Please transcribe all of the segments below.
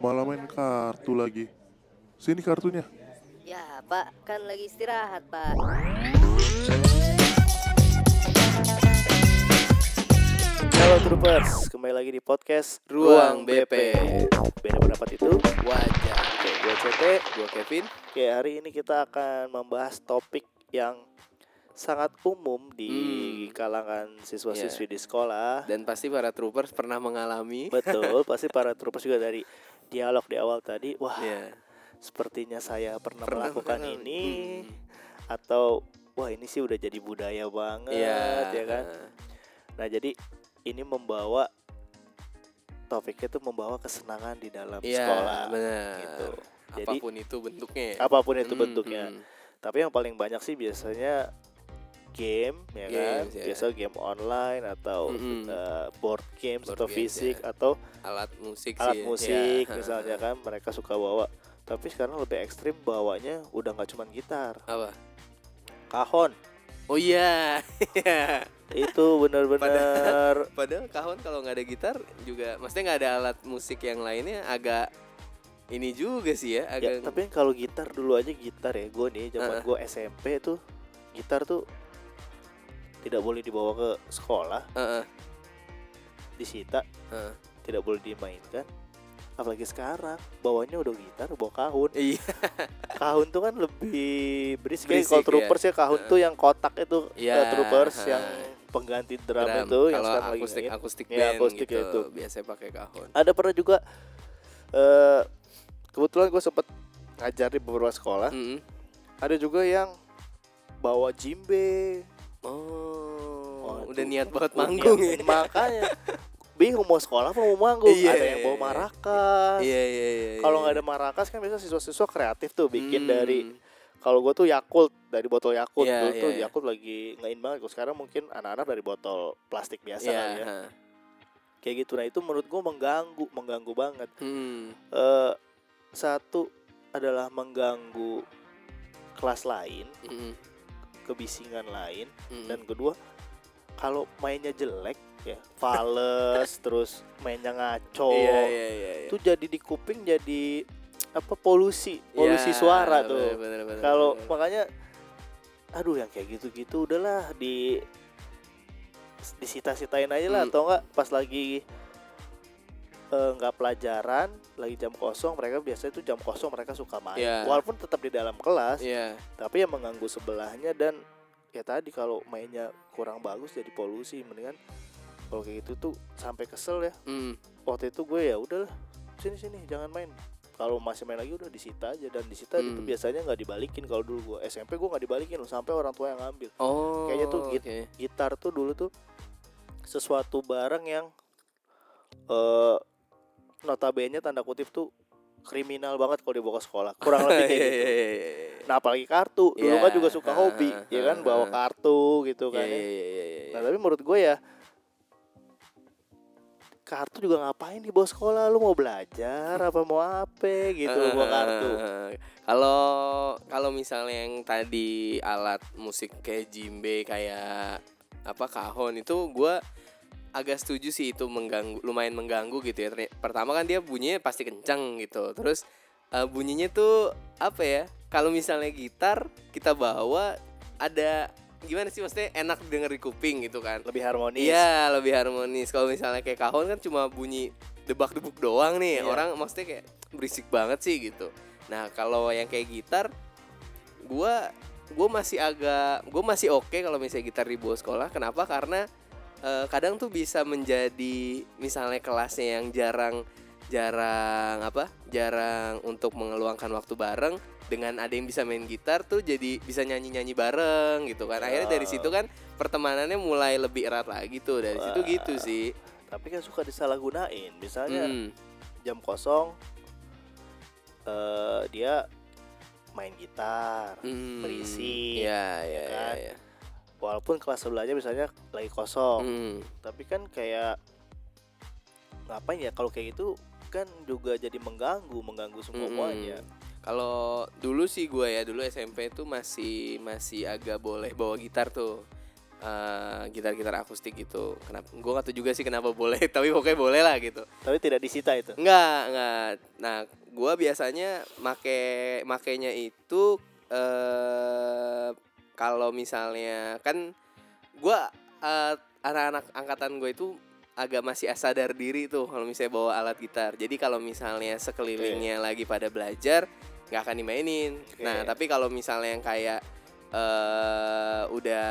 Malah main kartu lagi. Sini kartunya. Ya, Pak, kan lagi istirahat, Pak. Halo Troopers, kembali lagi di podcast Ruang BP. Beda pendapat itu. Wajar. Oke, gue CT. Gua Kevin. Oke, hari ini kita akan membahas topik yang sangat umum di Hmm. kalangan siswa-siswi di sekolah. Dan pasti para troopers pernah mengalami. Betul, pasti para Troopers juga dari dialog di awal tadi, wah, Ya. sepertinya saya pernah, Pernah melakukan mengalami. ini Hmm. atau wah ini sih udah jadi budaya banget, Iya. ya kan? Nah, jadi ini membawa topiknya tuh membawa kesenangan di dalam Iya, sekolah benar. gitu. Jadi Apa pun itu bentuknya. ya. apa pun itu Hmm, bentuknya. hmm. Tapi yang paling banyak sih biasanya game ya kan, Games, ya. biasa game online atau Mm-mm. uh, board games Board atau games, fisik ya. atau Alat musik alat sih. musik Ya. misalnya kan mereka suka bawa. Tapi sekarang lebih ekstrim bawanya udah nggak cuma gitar, Apa? kahon. Oh iya. Itu benar-benar Padahal kahon kalau nggak ada gitar juga, maksudnya nggak ada alat musik yang lainnya agak ini juga sih ya, ya, agak tapi kalau gitar dulu aja gitar ya gue nih zaman Heeh. gue SMP tuh gitar tuh tidak boleh dibawa ke sekolah Heeh, disita heeh. tidak boleh dimainkan apalagi sekarang bawanya udah gitar bawa kahun Iya. kahun tuh kan lebih berisik, Berisik, kalau ya. troopers ya kahun tuh yang kotak itu Iya, eh, troopers ha. yang pengganti drum, Drum. itu yang kalau sekarang lagi akustik ngein. akustik Iya, band akustik gitu, itu. biasanya pakai kahon. ada pernah juga eh kebetulan gue sempet ngajar di beberapa sekolah Mm-mm. ada juga yang bawa jimbe Oh, udah niat banget manggung ya. makanya bingung mau sekolah apa mau manggung Iya, ada yang bawa iya. marakas Iya iya iya. kalau iya. nggak ada marakas kan biasa siswa-siswa kreatif tuh bikin Hmm. dari kalau gue tuh Yakult dari botol Yakult Iya, dulu iya, tuh iya. Yakult lagi ngein banget Kalau sekarang mungkin anak-anak dari botol plastik biasa Iya. kali ya ha. kayak gitu nah itu menurut gue mengganggu mengganggu banget Hmm. eh satu adalah mengganggu kelas lain Mm-mm. kebisingan lain Mm-mm. dan kedua kalau mainnya jelek ya fales terus mainnya ngaco Iya iya iya. iya. itu jadi di kuping jadi apa polusi polusi Ya, suara tuh kalau makanya aduh yang kayak gitu-gitu udahlah di disita-sitain aja lah Hmm. atau enggak pas lagi eh, nggak pelajaran lagi jam kosong mereka biasanya tuh jam kosong mereka suka main Iya. walaupun tetap di dalam kelas Iya. tapi yang mengganggu sebelahnya dan ya tadi kalau mainnya kurang bagus jadi polusi mendingan kalau kayak gitu tuh sampai kesel ya Mm. waktu itu gue ya udahlah sini sini jangan main kalau masih main lagi udah disita aja dan disita itu Hmm. biasanya nggak dibalikin kalau dulu gue SMP gue nggak dibalikin loh sampai orang tua yang ngambil Oh. Kayaknya tuh git- oke. gitar tuh dulu tuh sesuatu barang yang eh notabene tanda kutip tuh kriminal banget kalau dibawa ke sekolah. Kurang lebih kayak Iya, gitu. iya, iya, nah apalagi kartu. Dulu Iya, kan juga suka hobi ya kan? bawa kartu gitu kan iya, ya. Nah tapi menurut gue ya kartu juga ngapain di bawah sekolah? Lu mau belajar apa mau apa gitu bawa kartu? Kalau kalau misalnya yang tadi alat musik kayak jimbe kayak apa kahon itu gua agak setuju sih itu mengganggu lumayan mengganggu gitu ya. Pertama kan dia bunyinya pasti kencang gitu. Terus eh, bunyinya tuh apa ya? Kalau misalnya gitar kita bawa ada gimana sih maksudnya enak denger di kuping gitu kan. lebih harmonis Iya lebih harmonis. Kalau misalnya kayak kahon kan cuma bunyi debak-debuk doang nih. Iya. Orang maksudnya kayak berisik banget sih gitu. Nah kalau yang kayak gitar, gua gua masih agak, gue masih oke kalau misalnya gitar di bawah sekolah. Kenapa? Karena eh, kadang tuh bisa menjadi misalnya kelasnya yang jarang jarang apa jarang untuk mengeluangkan waktu bareng dengan ada yang bisa main gitar tuh jadi bisa nyanyi nyanyi bareng gitu kan akhirnya dari situ kan pertemanannya mulai lebih erat lagi tuh dari situ Wah. gitu sih tapi kan suka disalahgunain misalnya Hmm. jam kosong eh dia main gitar Hmm. berisik, ya ya ya ya, kan? ya. Walaupun kelas sebelahnya misalnya lagi kosong Hmm. tapi kan kayak ngapain ya kalau kayak gitu kan juga jadi mengganggu mengganggu Mm-mm. semuanya Kalau dulu sih gue ya dulu SMP tuh masih masih agak boleh bawa gitar tuh. eh, gitar-gitar akustik gitu. Kenapa? Gue nggak tahu juga sih kenapa boleh, tapi pokoknya boleh lah gitu. Tapi tidak disita itu. Enggak, enggak. Nah, gua biasanya make makainya itu eh kalau misalnya kan gua eh, anak-anak angkatan gue itu agak masih sadar diri tuh kalau misalnya bawa alat gitar. Jadi kalau misalnya sekelilingnya lagi pada belajar nggak akan dimainin. Oke. Nah, tapi kalau misalnya yang kayak eh udah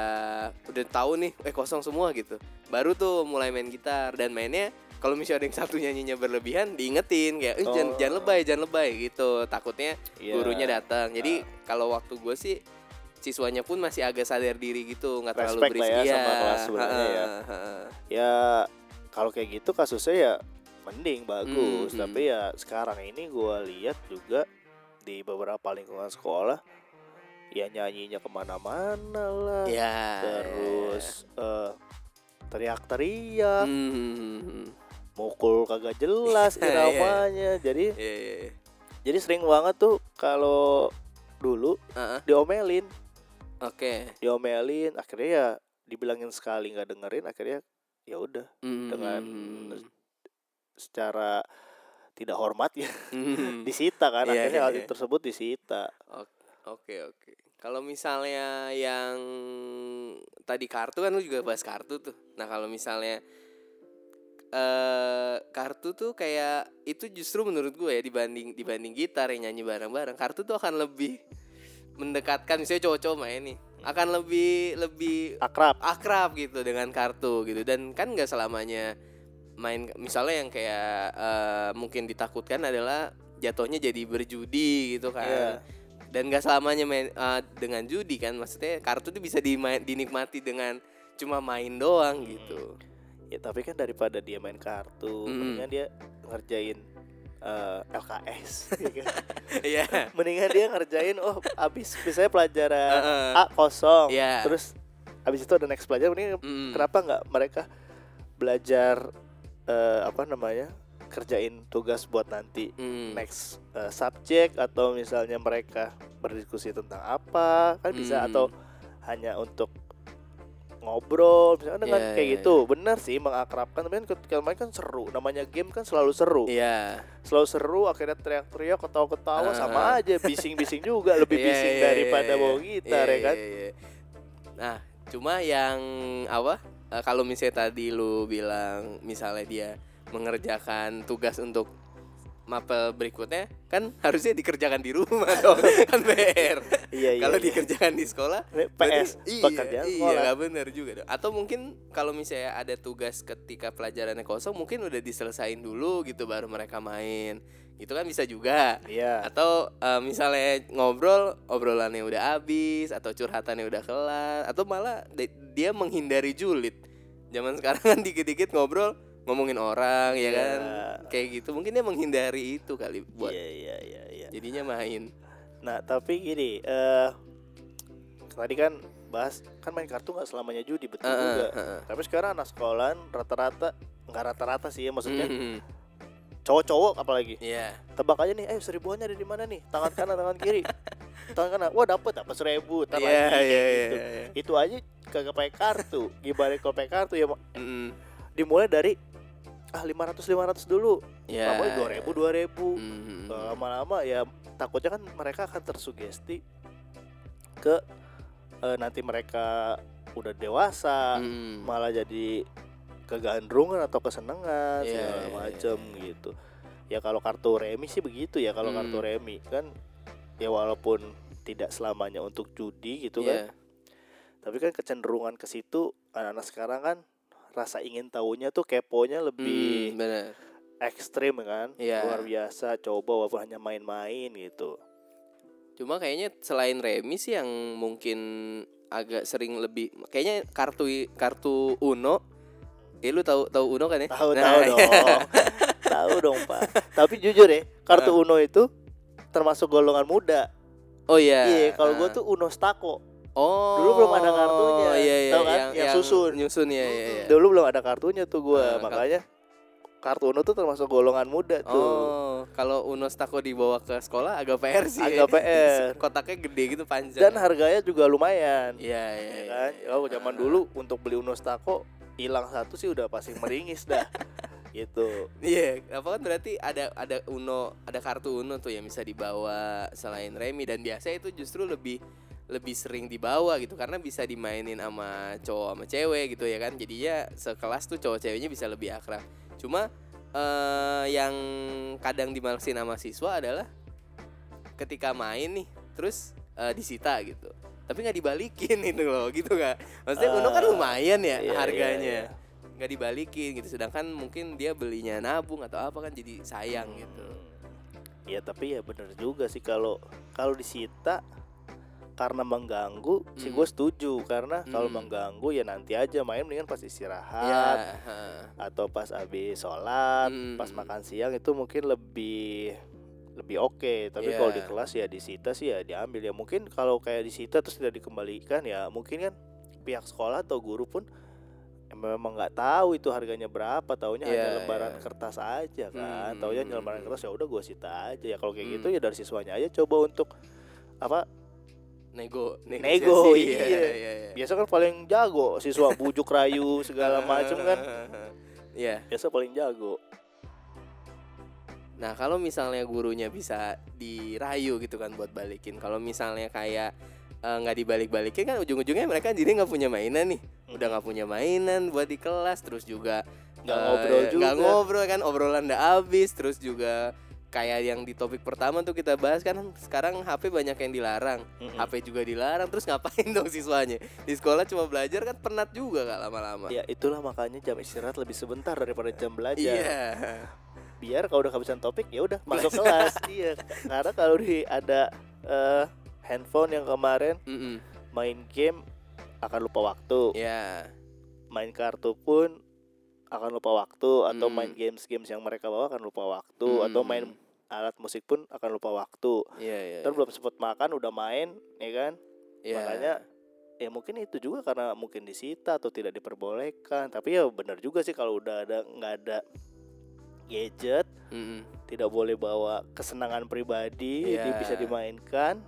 udah tahu nih eh kosong semua gitu. Baru tuh mulai main gitar dan mainnya kalau misalnya ada yang satu nyanyinya berlebihan diingetin kayak eh, jangan Oh. jangan lebay jangan lebay gitu takutnya Iya. gurunya datang jadi kalau waktu gue sih siswanya pun masih agak sadar diri gitu nggak terlalu lah berisik ya Iya, sama kelas sebenarnya ya. Ya kalau kayak gitu kasusnya ya mending bagus. Hmm, hmm. Tapi ya sekarang ini gua lihat juga di beberapa lingkungan sekolah ya nyanyinya ke mana-mana lah. ya Terus eh, teriak-teriak, Hmm, hmm, hmm, mukul kagak jelas Iya. Jadi Iya, iya, iya. jadi sering banget tuh kalau dulu Heeh, diomelin, oke diomelin akhirnya ya dibilangin sekali nggak dengerin akhirnya ya udah Hmm, Dengan hmm, secara tidak hormat ya hmm. disita kan Iya, akhirnya hal iya. tersebut disita Oke oke. Kalau misalnya yang tadi kartu kan lu juga bahas kartu tuh. Nah kalau misalnya eh kartu tuh kayak itu justru menurut gue ya dibanding dibanding gitar yang nyanyi bareng-bareng, kartu tuh akan lebih mendekatkan misalnya cowok-cowok main nih akan lebih lebih akrab. akrab gitu dengan kartu gitu. Dan kan nggak selamanya main misalnya yang kayak eh, mungkin ditakutkan adalah jatuhnya jadi berjudi gitu kan. Iya. dan nggak selamanya main eh, dengan judi kan. Maksudnya kartu itu bisa dimain, dinikmati dengan cuma main doang gitu. Ya tapi kan daripada dia main kartu Mm. dia ngerjain eh, LKS ya kan? Iya mendingan dia ngerjain oh abis misalnya pelajaran Heeh. A kosong Iya. terus abis itu ada next pelajaran mending Mm. kenapa nggak mereka belajar eh, apa namanya kerjain tugas buat nanti Mm. next uh, subject atau misalnya mereka berdiskusi tentang apa kan bisa Hmm. atau hanya untuk ngobrol misalnya dengan Iya, kayak iya, gitu benar sih mengakrabkan tapi kan ketika main kan seru namanya game kan selalu seru Iya selalu seru akhirnya teriak-teriak ketawa-ketawa Ah. sama aja bising-bising juga lebih Iya, bising iya, daripada iya, bawa iya. gitar Iya, ya kan iya, iya. Nah, cuma yang apa? eh, kalau misalnya tadi lu bilang misalnya dia mengerjakan tugas untuk mapel berikutnya kan harusnya dikerjakan di rumah dong kan PR. iya iya kalau iya. dikerjakan di sekolah Ini berarti- PS iya, pekerjaan iya, sekolah nggak benar juga dong. Atau mungkin kalau misalnya ada tugas ketika pelajarannya kosong mungkin udah diselesain dulu gitu baru mereka main. Gitu kan bisa juga iya atau eh, misalnya ngobrol obrolannya udah habis atau curhatannya udah kelar atau malah dia menghindari julid zaman sekarang kan dikit-dikit ngobrol ngomongin orang ya Iya. kan kayak gitu mungkin dia menghindari itu kali buat iya iya iya iya jadinya main Nah tapi gini, eh tadi kan bahas kan main kartu nggak selamanya judi betul Heeh, juga. heeh. Tapi sekarang anak sekolahan rata-rata nggak rata-rata sih ya maksudnya Mhm. cowok-cowok apalagi Iya tebak aja nih, eh seribuannya ada di mana nih? Tangan kanan, tangan kiri, tangan kanan. Wah dapet dapat seribu, lagi iya, kayak iya, gitu. iya. Itu aja kagak pakai kartu. Gimana kalau pakai kartu ya Mhm. dimulai dari ah 500 500 dulu. Iya. Lama 2000 2000. Mhm. lama-lama ya takutnya kan mereka akan tersugesti ke eh, nanti mereka udah dewasa Mhm. malah jadi kegandrungan atau kesenangan Iya, segala iya, macem iya. gitu ya kalau kartu remi sih begitu ya kalau Hmm. kartu remi kan ya walaupun tidak selamanya untuk judi gitu kan Iya. tapi kan kecenderungan ke situ anak-anak sekarang kan rasa ingin tahunya tuh keponya lebih Mhm, benar ekstrim kan Iya. luar biasa coba walaupun hanya main-main gitu Cuma kayaknya selain remi sih yang mungkin agak sering lebih kayaknya kartu kartu Uno. Eh lu tahu tahu Uno kan ya? tahu Nah, tahu iya. dong tahu dong pak tapi jujur ya kartu Uno itu termasuk golongan muda Oh iya. iya kalau gue Ah. tuh Uno Stako Oh. dulu belum ada kartunya. Iya iya. Tahu kan? Yang susun. Nyusun ya iya iya. dulu belum ada kartunya tuh gue Ah, kal- makanya kartu Uno tuh termasuk golongan muda tuh. Oh, kalau Uno Stako dibawa ke sekolah agak PR sih. Agak ya. PR. Kotaknya gede gitu panjang. Dan harganya juga lumayan. Iya, iya, ya iya. kan? Oh, zaman dulu untuk beli Uno Stako hilang satu sih udah pasti meringis dah. gitu. Iya, apa kan berarti ada ada Uno, ada kartu Uno tuh yang bisa dibawa selain remi dan biasa itu justru lebih lebih sering dibawa gitu karena bisa dimainin sama cowok sama cewek gitu ya kan. Jadinya sekelas tuh cowok ceweknya bisa lebih akrab. Cuma eh yang kadang dimalesin sama siswa adalah ketika main nih terus eh, disita gitu. Tapi nggak dibalikin itu loh gitu nggak? Maksudnya Uno kan Ah, lumayan ya iya, iya, harganya iya. nggak dibalikin gitu sedangkan mungkin dia belinya nabung atau apa kan jadi sayang gitu Ya tapi ya bener juga sih kalau kalau disita karena mengganggu sih Hmm. gue setuju karena kalau Hmm. mengganggu ya nanti aja main mendingan pas ya istirahat ha. atau pas habis sholat Hmm. pas makan siang itu mungkin lebih lebih oke tapi kalau di Iya. kelas ya disita sih ya diambil ya mungkin kalau kayak disita terus tidak dikembalikan ya mungkin kan pihak sekolah atau guru pun memang nggak tahu itu harganya berapa taunya Iya, hanya lembaran iya. kertas aja kan Hmm, taunya hmm, hanya lembaran hmm. kertas ya udah gue sita aja ya kalau kayak Hmm. gitu ya dari siswanya aja coba untuk apa nego Nego, negosiasi. iya. iya, iya. biasa kan paling jago siswa bujuk rayu segala macam kan Iya. biasa paling jago Nah kalau misalnya gurunya bisa dirayu gitu kan buat balikin. Kalau misalnya kayak eh, nggak dibalik-balikin kan ujung-ujungnya mereka jadi nggak punya mainan nih. Udah nggak punya mainan buat di kelas. Terus juga Nggak eh, ngobrol juga. Nggak ngobrol kan obrolan udah habis. Terus juga kayak yang di topik pertama tuh kita bahas kan sekarang HP banyak yang dilarang. Mm-mm. HP juga dilarang. Terus ngapain dong siswanya? Di sekolah cuma belajar kan penat juga kak lama-lama. Ya itulah makanya jam istirahat lebih sebentar daripada jam belajar. Iya. Biar kalau udah kehabisan topik ya udah masuk kelas. iya. Karena kalau di ada eh, handphone yang kemarin Mm-mm. main game akan lupa waktu. Ya. Main kartu pun akan lupa waktu atau Hmm. main games-games yang mereka bawa akan lupa waktu Hmm. atau main alat musik pun akan lupa waktu. Iya. Iya. Ntar belum sempat makan udah main, ya kan? Iya. Makanya ya mungkin itu juga karena mungkin disita atau tidak diperbolehkan. Tapi ya benar juga sih kalau udah ada nggak ada gadget, Mm-mm. tidak boleh bawa kesenangan pribadi, jadi bisa dimainkan.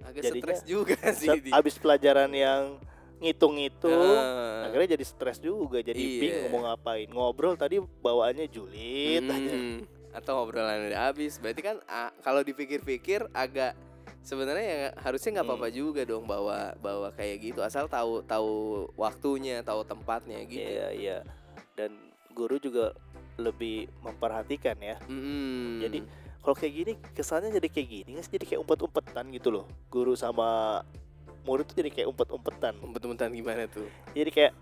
agak Jadinya stres juga sih Abis pelajaran yang ngitung-ngitung, Ah. akhirnya jadi stres juga, jadi Iya. bingung mau ngapain. Ngobrol tadi bawaannya julid aja. Mm. atau obrolan udah habis berarti kan kalau dipikir-pikir agak sebenarnya ya harusnya nggak apa-apa Hmm. juga dong bawa bawa kayak gitu asal tahu tahu waktunya tahu tempatnya gitu Iya, iya. Dan guru juga lebih memperhatikan ya. Mm-mm. Jadi kalau kayak gini kesannya jadi kayak gini jadi kayak umpet-umpetan gitu loh guru sama murid tuh jadi kayak umpet-umpetan. Umpet-umpetan gimana tuh? Jadi kayak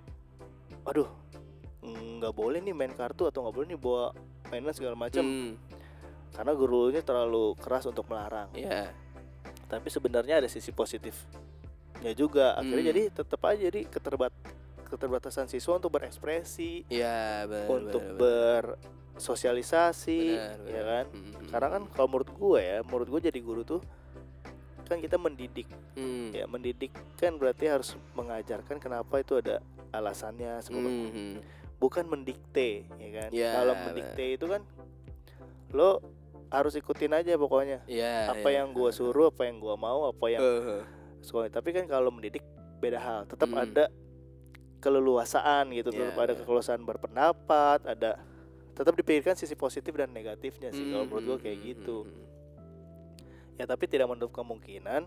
aduh nggak boleh nih main kartu atau nggak boleh nih bawa mainan segala macam Hmm, karena gurunya terlalu keras untuk melarang. Ya tapi sebenarnya ada sisi positifnya juga. Akhirnya Hmm. jadi tetap aja jadi keterbat keterbatasan siswa untuk berekspresi ya benar untuk benar, bersosialisasi benar, ya kan? Mm-mm. karena kan kalau menurut gue ya menurut gue jadi guru tuh kan kita mendidik Hmm. ya mendidik kan berarti harus mengajarkan kenapa itu ada alasannya sebab Mhm. bukan mendikte ya kan Ya, kalau mendikte itu kan lo harus ikutin aja pokoknya ya apa ya. yang gua suruh apa yang gua mau apa yang Eh, sekolah tapi kan kalau mendidik beda hal tetap Hmm. ada keleluasaan gitu Ya, tetap ada ya. keleluasaan berpendapat ada tetap dipikirkan sisi positif dan negatifnya sih kalau menurut gua kayak mhm, gitu mhm. Ya tapi tidak menutup kemungkinan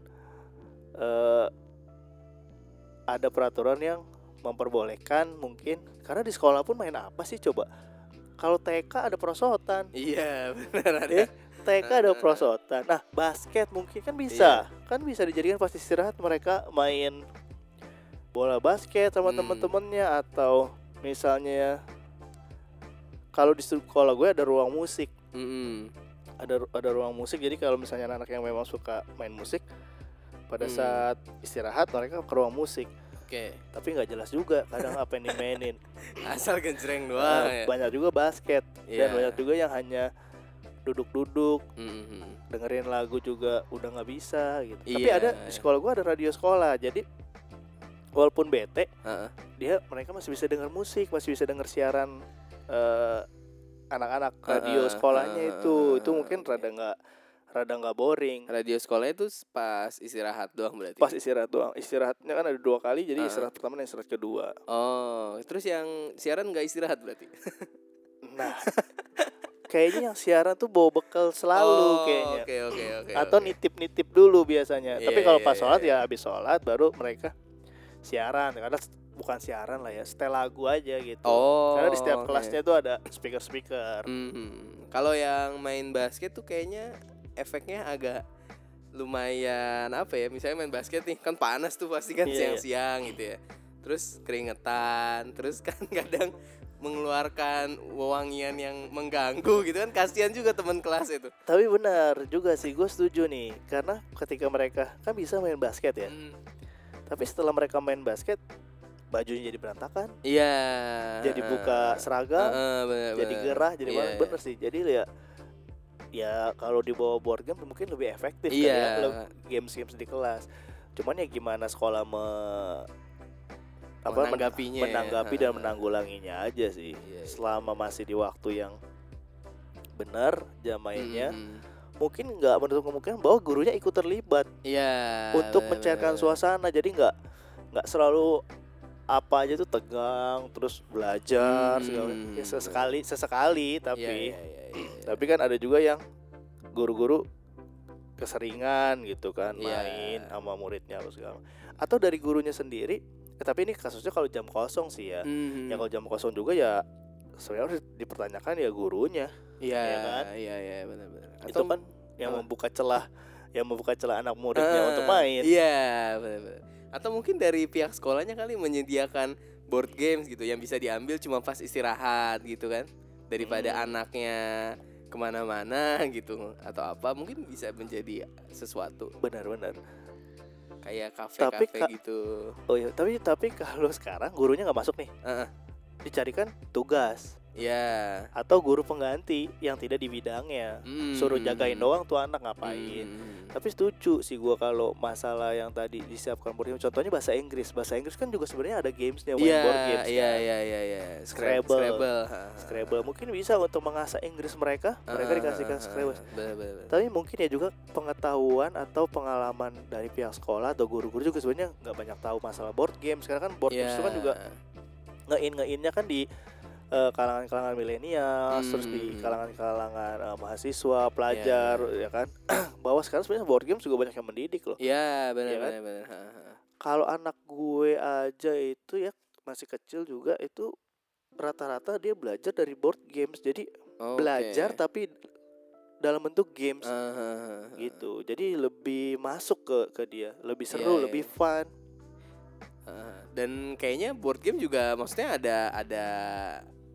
eh ada peraturan yang memperbolehkan mungkin karena di sekolah pun main apa sih coba? Kalau TK ada prosotan iya benar ada. Eh, TK ada prosotan nah basket mungkin kan bisa. Kan bisa dijadikan pas istirahat mereka main bola basket sama Hmm. teman-temannya atau misalnya kalau di sekolah gue ada ruang musik. Mm-mm. Ada ada ruang musik jadi kalau misalnya anak-anak yang memang suka main musik pada Hmm. saat istirahat mereka ke ruang musik oke tapi nggak jelas juga kadang apa yang dimainin asal genjreng Nah, doang ya banyak juga basket Iya. dan banyak juga yang hanya duduk-duduk Mhm. dengerin lagu juga udah nggak bisa gitu tapi Iya. ada di sekolah gua ada radio sekolah jadi walaupun bete Heeh. dia mereka masih bisa denger musik masih bisa denger siaran eh, anak-anak radio Heeh, sekolahnya heeh, itu. heeh, itu mungkin rada nggak rada nggak boring. Radio sekolahnya itu pas istirahat doang berarti? Pas istirahat doang. Istirahatnya kan ada dua kali jadi Heeh. istirahat pertama dan istirahat kedua. Oh terus yang siaran nggak istirahat berarti? Nah kayaknya yang siaran tuh bawa bekal selalu Oh, kayaknya. oke oke oke atau oke. nitip-nitip dulu biasanya. Tapi Iya, kalau iya, pas sholat iya. ya habis sholat baru mereka siaran. Karena bukan siaran lah ya setel lagu aja gitu oh karena di setiap oke. kelasnya tuh ada speaker speaker Mhm. Kalau yang main basket tuh kayaknya efeknya agak lumayan apa ya? Misalnya main basket nih kan panas tuh pasti kan Iya, iya. siang-siang gitu ya. Terus keringetan, terus kan kadang mengeluarkan wewangian yang mengganggu gitu kan kasihan juga teman kelas itu. tapi benar juga sih gue setuju nih karena ketika mereka kan bisa main basket ya Hmm. tapi setelah mereka main basket bajunya jadi berantakan Iya. jadi buka seragam Heeh, bener, jadi bener. gerah jadi Iya, mana iya. bener sih jadi ya ya kalau dibawa board game mungkin lebih efektif kan Iya. ya le- games-games di kelas cuman ya gimana sekolah me apa Menanggapinya ya. menanggapi dan menanggulanginya aja sih Iya, iya. selama masih di waktu yang benar jam mainnya Mhm. mungkin nggak menutup kemungkinan bahwa gurunya ikut terlibat Iya. untuk bener, mencairkan bener. suasana jadi nggak nggak selalu apa aja tuh tegang terus belajar segala Hmm, ya sesekali sesekali tapi Iya, iya, iya, iya, iya. tapi kan ada juga yang guru-guru keseringan gitu kan Iya. main sama muridnya atau segala atau dari gurunya sendiri eh, tapi ini kasusnya kalau jam kosong sih ya Mhm. ya kalau jam kosong juga ya sebenarnya harus dipertanyakan ya gurunya Iya, ya kan? Iya, iya, benar-benar. itu kan yang apa? membuka celah yang membuka celah anak muridnya Ah, untuk main Iya, benar-benar. Atau mungkin dari pihak sekolahnya kali menyediakan board games gitu yang bisa diambil cuma pas istirahat gitu kan, daripada Hmm. anaknya ke mana-mana gitu atau apa mungkin bisa menjadi sesuatu benar-benar kayak Tapi, kafe-kafe Kak- gitu. oh iya tapi tapi kalau sekarang gurunya nggak masuk nih Heeh. dicarikan tugas Ya. atau guru pengganti yang tidak di bidangnya Hmm. suruh jagain doang tuh anak ngapain Hmm. tapi setuju sih gua kalau masalah yang tadi disiapkan board game contohnya bahasa Inggris bahasa Inggris kan juga sebenarnya ada gamesnya main Iya, board games iya, kan. iya, iya, iya. Scrabble. Scrabble. Scrabble mungkin bisa untuk mengasah Inggris mereka mereka Ah, dikasihkan ah, ah, Scrabble bener, bener, tapi mungkin ya juga pengetahuan atau pengalaman dari pihak sekolah atau guru-guru juga sebenarnya nggak banyak tahu masalah board game sekarang kan board games itu kan Ya. juga ngein ngeinnya kan di eh, kalangan-kalangan milenial terus di Hmm. kalangan-kalangan eh, mahasiswa pelajar ya kan? Bahwa sekarang sebenarnya board games juga banyak yang mendidik loh. Iya, benar, Iya kan? benar, kalau anak gue aja itu ya masih kecil juga itu rata-rata dia belajar dari board games. Jadi Oke. belajar tapi dalam bentuk games. Ah, ah, ah, ah. gitu. Jadi lebih masuk ke ke dia. Lebih seru Iya, iya, lebih iya. fun. Ah, dan kayaknya board game juga maksudnya ada ada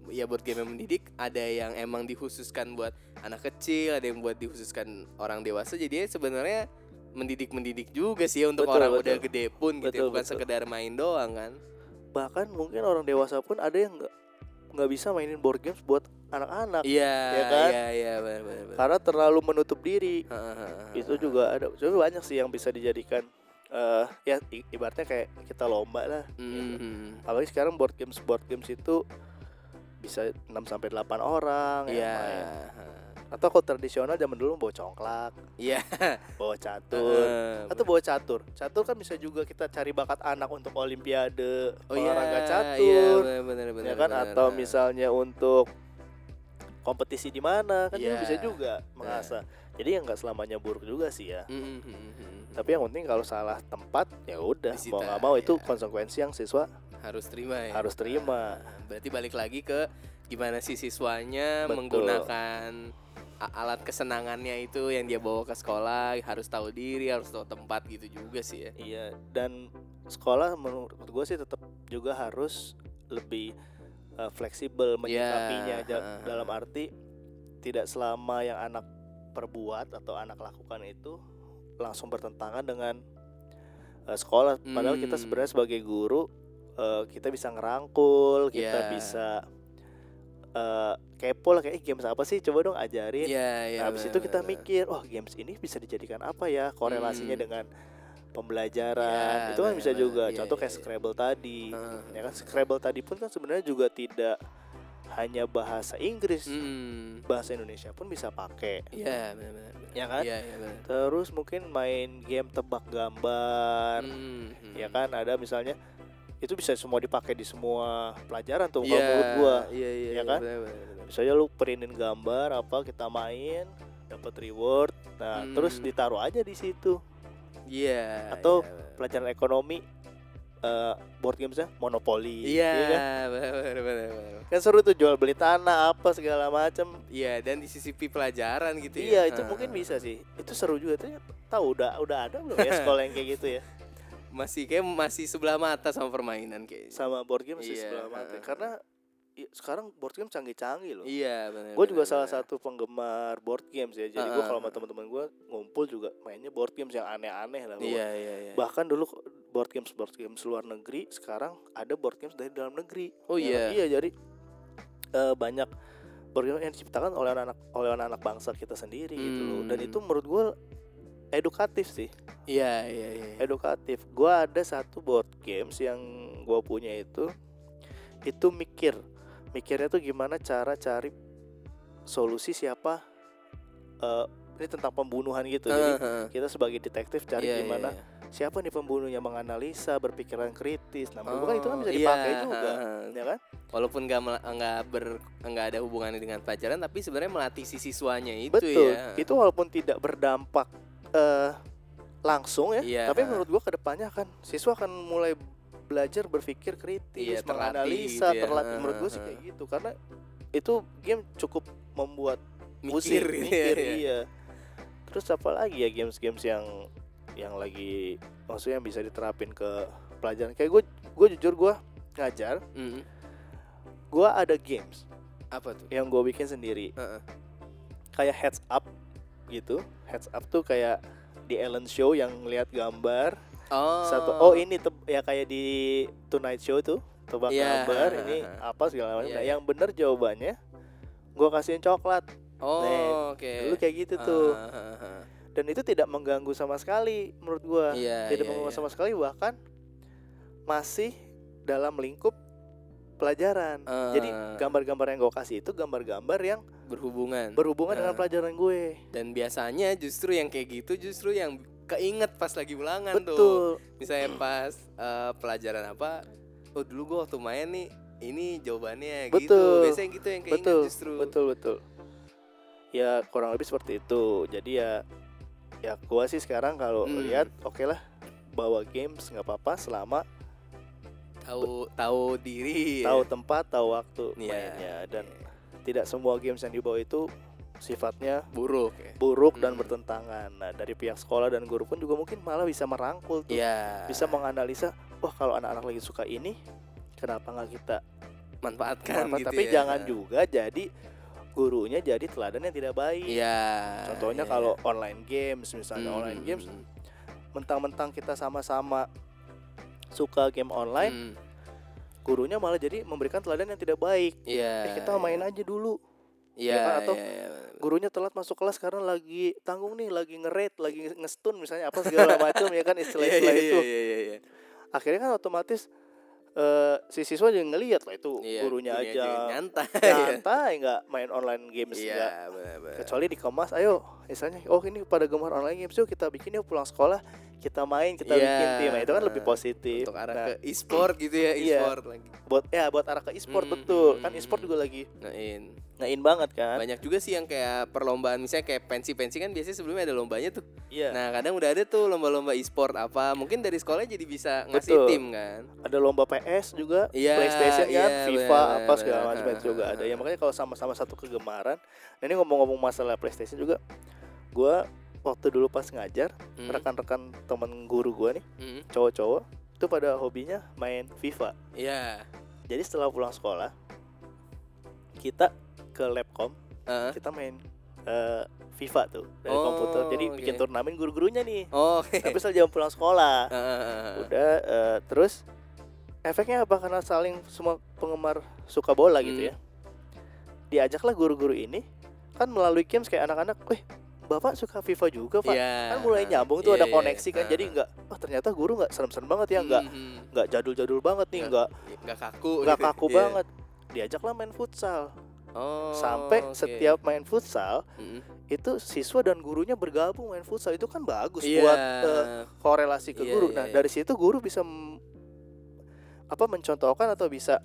ya board game yang mendidik ada yang emang dikhususkan buat anak kecil ada yang buat dikhususkan orang dewasa jadi sebenarnya mendidik mendidik juga sih ya untuk Betul, orang betul. udah gede pun gitu ya, Betul, bukan betul. sekedar main doang kan bahkan mungkin orang dewasa pun ada yang nggak nggak bisa mainin board games buat anak-anak iya Ya kan? iya iya benar benar benar. karena terlalu menutup diri itu juga ada sebenarnya banyak sih yang bisa dijadikan eh ya ibaratnya kayak kita lomba lah gitu. Mhm. apalagi sekarang board games board games itu bisa 6 sampai 8 orang yang Iya. main. atau kalau tradisional zaman dulu bawa congklak Iya. bawa catur Ah, atau bawa catur catur kan bisa juga kita cari bakat anak untuk olimpiade oh iya, olahraga iya, catur benar benar benar. ya kan benar. atau misalnya untuk kompetisi di mana kan juga Iya. bisa juga mengasah jadi yang nggak selamanya buruk juga sih ya mhm, mhm. tapi yang penting kalau salah tempat ya udah mau nggak mau itu ya. konsekuensi yang siswa harus terima ya harus terima Nah, berarti balik lagi ke gimana si siswanya Betul. menggunakan alat kesenangannya itu yang dia bawa ke sekolah harus tahu diri harus tahu tempat gitu juga sih ya iya dan sekolah menurut gue sih tetap juga harus lebih uh, fleksibel menyikapinya Ya, Ja- ha, ha. dalam arti tidak selama yang anak perbuat atau anak lakukan itu langsung bertentangan dengan uh, sekolah padahal kita Hmm. sebenarnya sebagai guru uh, kita bisa ngerangkul kita Ya. bisa uh, kepo lah kayak "Eh, games apa sih coba dong ajarin Iya, iya. Nah, habis itu kita mikir, oh games ini bisa dijadikan apa ya korelasinya Hmm. dengan pembelajaran. Ya, itu kan bisa benar-benar. juga. Iya, Contoh iya, kayak iya. Scrabble tadi. Heeh. Ya kan Scrabble tadi pun kan sebenarnya juga tidak hanya bahasa Inggris, Mm. bahasa Indonesia pun bisa pakai, Iya, benar benar. benar. ya kan? Iya, iya benar. Terus mungkin main game tebak gambar, Mm, mm. ya kan? Ada misalnya itu bisa semua dipakai di semua pelajaran tuh Iya, kalau menurut gua. Iya, iya, Ya iya, kan? benar, benar. Misalnya lu printin gambar apa kita main, dapat reward. Nah, terus Hmm. ditaruh aja di situ. Iya. Atau iya, benar. Pelajaran ekonomi eh board gamesnya monopoli. Iya, kan? benar benar benar. benar. Kan seru tuh jual beli tanah apa segala macam. Iya, dan disisipi pelajaran gitu ya. Iya, itu Ah. mungkin bisa sih. Itu seru juga tuh. Tahu udah udah ada belum ya sekolah yang kayak gitu ya? Masih kayak masih sebelah mata sama permainan kayaknya. Sama board game sih Iya, sebelah mata. heeh. Karena i- sekarang board game canggih-canggih loh. Iya, benar. Gue juga benar, salah benar. satu penggemar board games ya. Jadi gue Heeh, kalau sama teman-teman gue ngumpul juga mainnya board games yang aneh-aneh lah. Iya, iya, iya. Bahkan dulu board games board games luar negeri, sekarang ada board games dari dalam negeri. Oh, Ya, iya. Iya, jadi eh, banyak board game yang diciptakan oleh anak oleh anak bangsa kita sendiri gitu loh. Dan Hmm. itu menurut gue edukatif sih, Iya, iya, iya. edukatif. Gua ada satu board games yang gua punya itu itu mikir. Mikirnya tuh gimana cara cari solusi siapa eh ini tentang pembunuhan gitu. Jadi Heeh, heeh. kita sebagai detektif cari Iya, iya, gimana iya. siapa nih pembunuhnya menganalisa berpikiran kritis nah gua kan itu kan Oh, bisa iya, dipakai juga heeh. ya kan Walaupun nggak nggak ber nggak ada hubungannya dengan pelajaran, tapi sebenarnya melatih si siswanya itu betul ya. itu walaupun tidak berdampak eh langsung ya Iya. tapi menurut gua ke depannya kan siswa akan mulai belajar berpikir kritis Iya, terlatih menganalisa gitu ya. terlatih menurut gua sih kayak gitu karena itu game cukup membuat mikir, pusing gitu mikir ya. iya terus apa lagi ya games-games yang yang lagi maksudnya yang bisa diterapin ke pelajaran kayak gue gue jujur gue ngajar Mm. gue ada games Apa tuh? yang gue bikin sendiri Heeh. kayak heads up gitu heads up tuh kayak di Ellen Show yang lihat gambar Oh. satu oh ini ya kayak di Tonight Show tuh tebak Iya. gambar ini apa segala macam Iya, nah iya. yang bener jawabannya gue kasihin coklat Oh, oke. dulu kayak gitu tuh Ah, ah, ah. dan itu tidak mengganggu sama sekali menurut gua Iya, tidak iya, mengganggu iya. sama sekali bahkan masih dalam lingkup pelajaran jadi Ah. gambar-gambar yang gue kasih itu gambar-gambar yang berhubungan. berhubungan dengan Ah. pelajaran gue Dan biasanya justru yang kayak gitu justru yang keinget pas lagi ulangan tuh. betul Misalnya pas eh, pelajaran apa? Oh, dulu gua waktu main nih ini jawabannya gitu. Betul. Biasanya gitu yang keinget betul justru. betul betul ya kurang lebih seperti itu jadi ya ya gua sih sekarang kalau Hmm. lihat oke lah bawa games nggak apa-apa selama Tahu tahu diri. tahu tempat tahu waktu Iya. mainnya dan tidak semua games yang dibawa itu sifatnya buruk ya. buruk dan Hmm. bertentangan. Nah, dari pihak sekolah dan guru pun juga mungkin malah bisa merangkul tuh. Iya. Bisa menganalisa, wah kalau anak-anak lagi suka ini, kenapa nggak kita manfaatkan manfaat? gitu Tapi ya. jangan juga jadi gurunya jadi teladan yang tidak baik. Iya. Contohnya iya, kalau iya. online games misalnya Hmm, online games mentang-mentang kita sama-sama suka game online, hmm. Gurunya malah jadi memberikan teladan yang tidak baik. Iya. eh kita main aja dulu. Iya, ya kan? Atau iya, iya, benar. gurunya telat masuk kelas karena lagi tanggung nih, lagi nge-rate, lagi ngestun misalnya apa segala macam ya kan Iya, istilah-istilah iya, itu. Iya, iya, iya. Akhirnya kan otomatis eh, si siswa juga ngelihat lah itu Iya, gurunya aja nyantai. nyantai nggak main online games Iya, benar-benar. Kecuali dikemas, ayo misalnya, oh ini pada gemar online games yuk kita bikin yuk pulang sekolah kita main kita Iya. bikin tim, nah, itu kan lebih positif. untuk arah Nah, ke e-sport gitu ya, Iya. e-sport lagi. buat ya buat arah ke e-sport Hmm, betul, hmm, kan e-sport hmm. juga lagi Ngain. ngain banget kan. Banyak juga sih yang kayak perlombaan misalnya kayak pensi-pensi kan biasanya sebelumnya ada lombanya tuh. Iya. Nah, kadang udah ada tuh lomba-lomba e-sport apa. Mungkin dari sekolah jadi bisa ngasih Betul. tim kan. ada lomba PS juga, Iya, PlayStation iya, kan, FIFA benar, apa segala macam itu juga ada. Ya makanya kalau sama-sama satu kegemaran. Nah ini ngomong-ngomong masalah PlayStation juga, gua waktu dulu pas ngajar Hmm, rekan-rekan temen guru gua nih hmm. cowok-cowok itu pada hobinya main FIFA. Iya. Jadi setelah pulang sekolah kita ke labcom Heeh. kita main eh, FIFA tuh dari Oh, komputer. Jadi bikin oke. turnamen guru-gurunya nih. Oh. Tapi setelah jam pulang sekolah heeh. udah eh, terus efeknya apa karena saling semua penggemar suka bola gitu Hmm. ya diajaklah guru-guru ini kan melalui games kayak anak-anak weh bapak suka FIFA juga pak Iya. kan mulai nyambung tuh Iya, ada iya, koneksi kan iya. jadi nggak oh ternyata guru nggak serem-serem banget ya nggak Mhm. nggak jadul-jadul banget nih nggak nggak kaku nggak gitu. kaku Iya. banget diajaklah main futsal. Oh, Sampai oke. setiap main futsal Mm-mm. itu siswa dan gurunya bergabung main futsal itu kan bagus Iya. buat eh, korelasi ke Iya, guru. iya, nah, iya. dari situ guru bisa m- apa mencontohkan atau bisa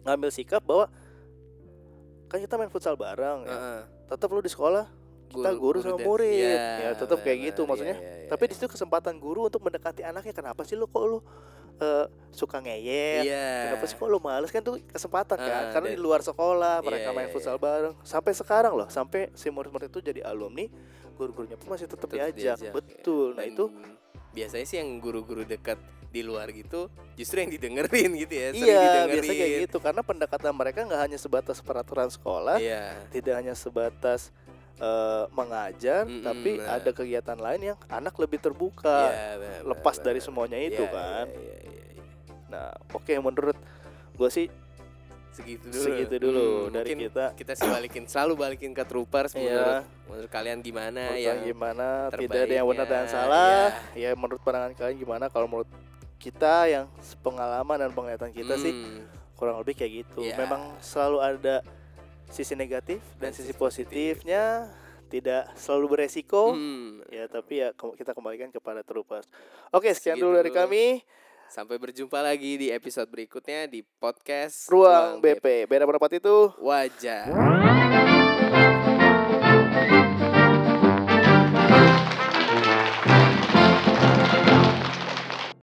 ngambil sikap bahwa kan kita main futsal bareng ya. Heeh. Tetap lu di sekolah kita guru, sama dan- murid. Iya, ya, tetap kayak gitu iya, maksudnya. iya, iya, Tapi iya. di situ kesempatan guru untuk mendekati anaknya kenapa sih lu kok lu eh, suka ngeyel? Iya. Kenapa sih kok lu males kan tuh kesempatan kan Ah, karena dan- di luar sekolah mereka Iya, main iya, futsal iya. bareng sampai sekarang loh sampai si murid-murid itu jadi alumni guru-gurunya pun masih tetap diajak. diajak, betul ya. nah Dan itu biasanya sih yang guru-guru dekat di luar gitu justru yang didengerin gitu ya iya didengerin. biasa kayak gitu karena pendekatan mereka nggak hanya sebatas peraturan sekolah iya tidak hanya sebatas eh, mengajar Mm-mm, tapi nah. ada kegiatan lain yang anak lebih terbuka Iya, benar, lepas benar, dari benar. semuanya itu Iya, kan iya, iya, iya, iya. nah oke menurut gue sih segitu dulu segitu dulu Hmm, dari kita kita sih balikin selalu balikin ke troopers menurut Iya. menurut kalian gimana ya gimana tidak ada yang benar dan salah ya menurut pandangan kalian gimana kalau menurut kita yang pengalaman dan penglihatan kita sih Hmm, kurang lebih kayak gitu Iya. memang selalu ada sisi negatif dan, Dan sisi positifnya tidak selalu beresiko. Hmm. ya tapi ya kita kembalikan kepada troopers oke sekian Segitu dulu dari kami. Sampai berjumpa lagi di episode berikutnya di podcast ruang BP beda pendapat itu. Wajar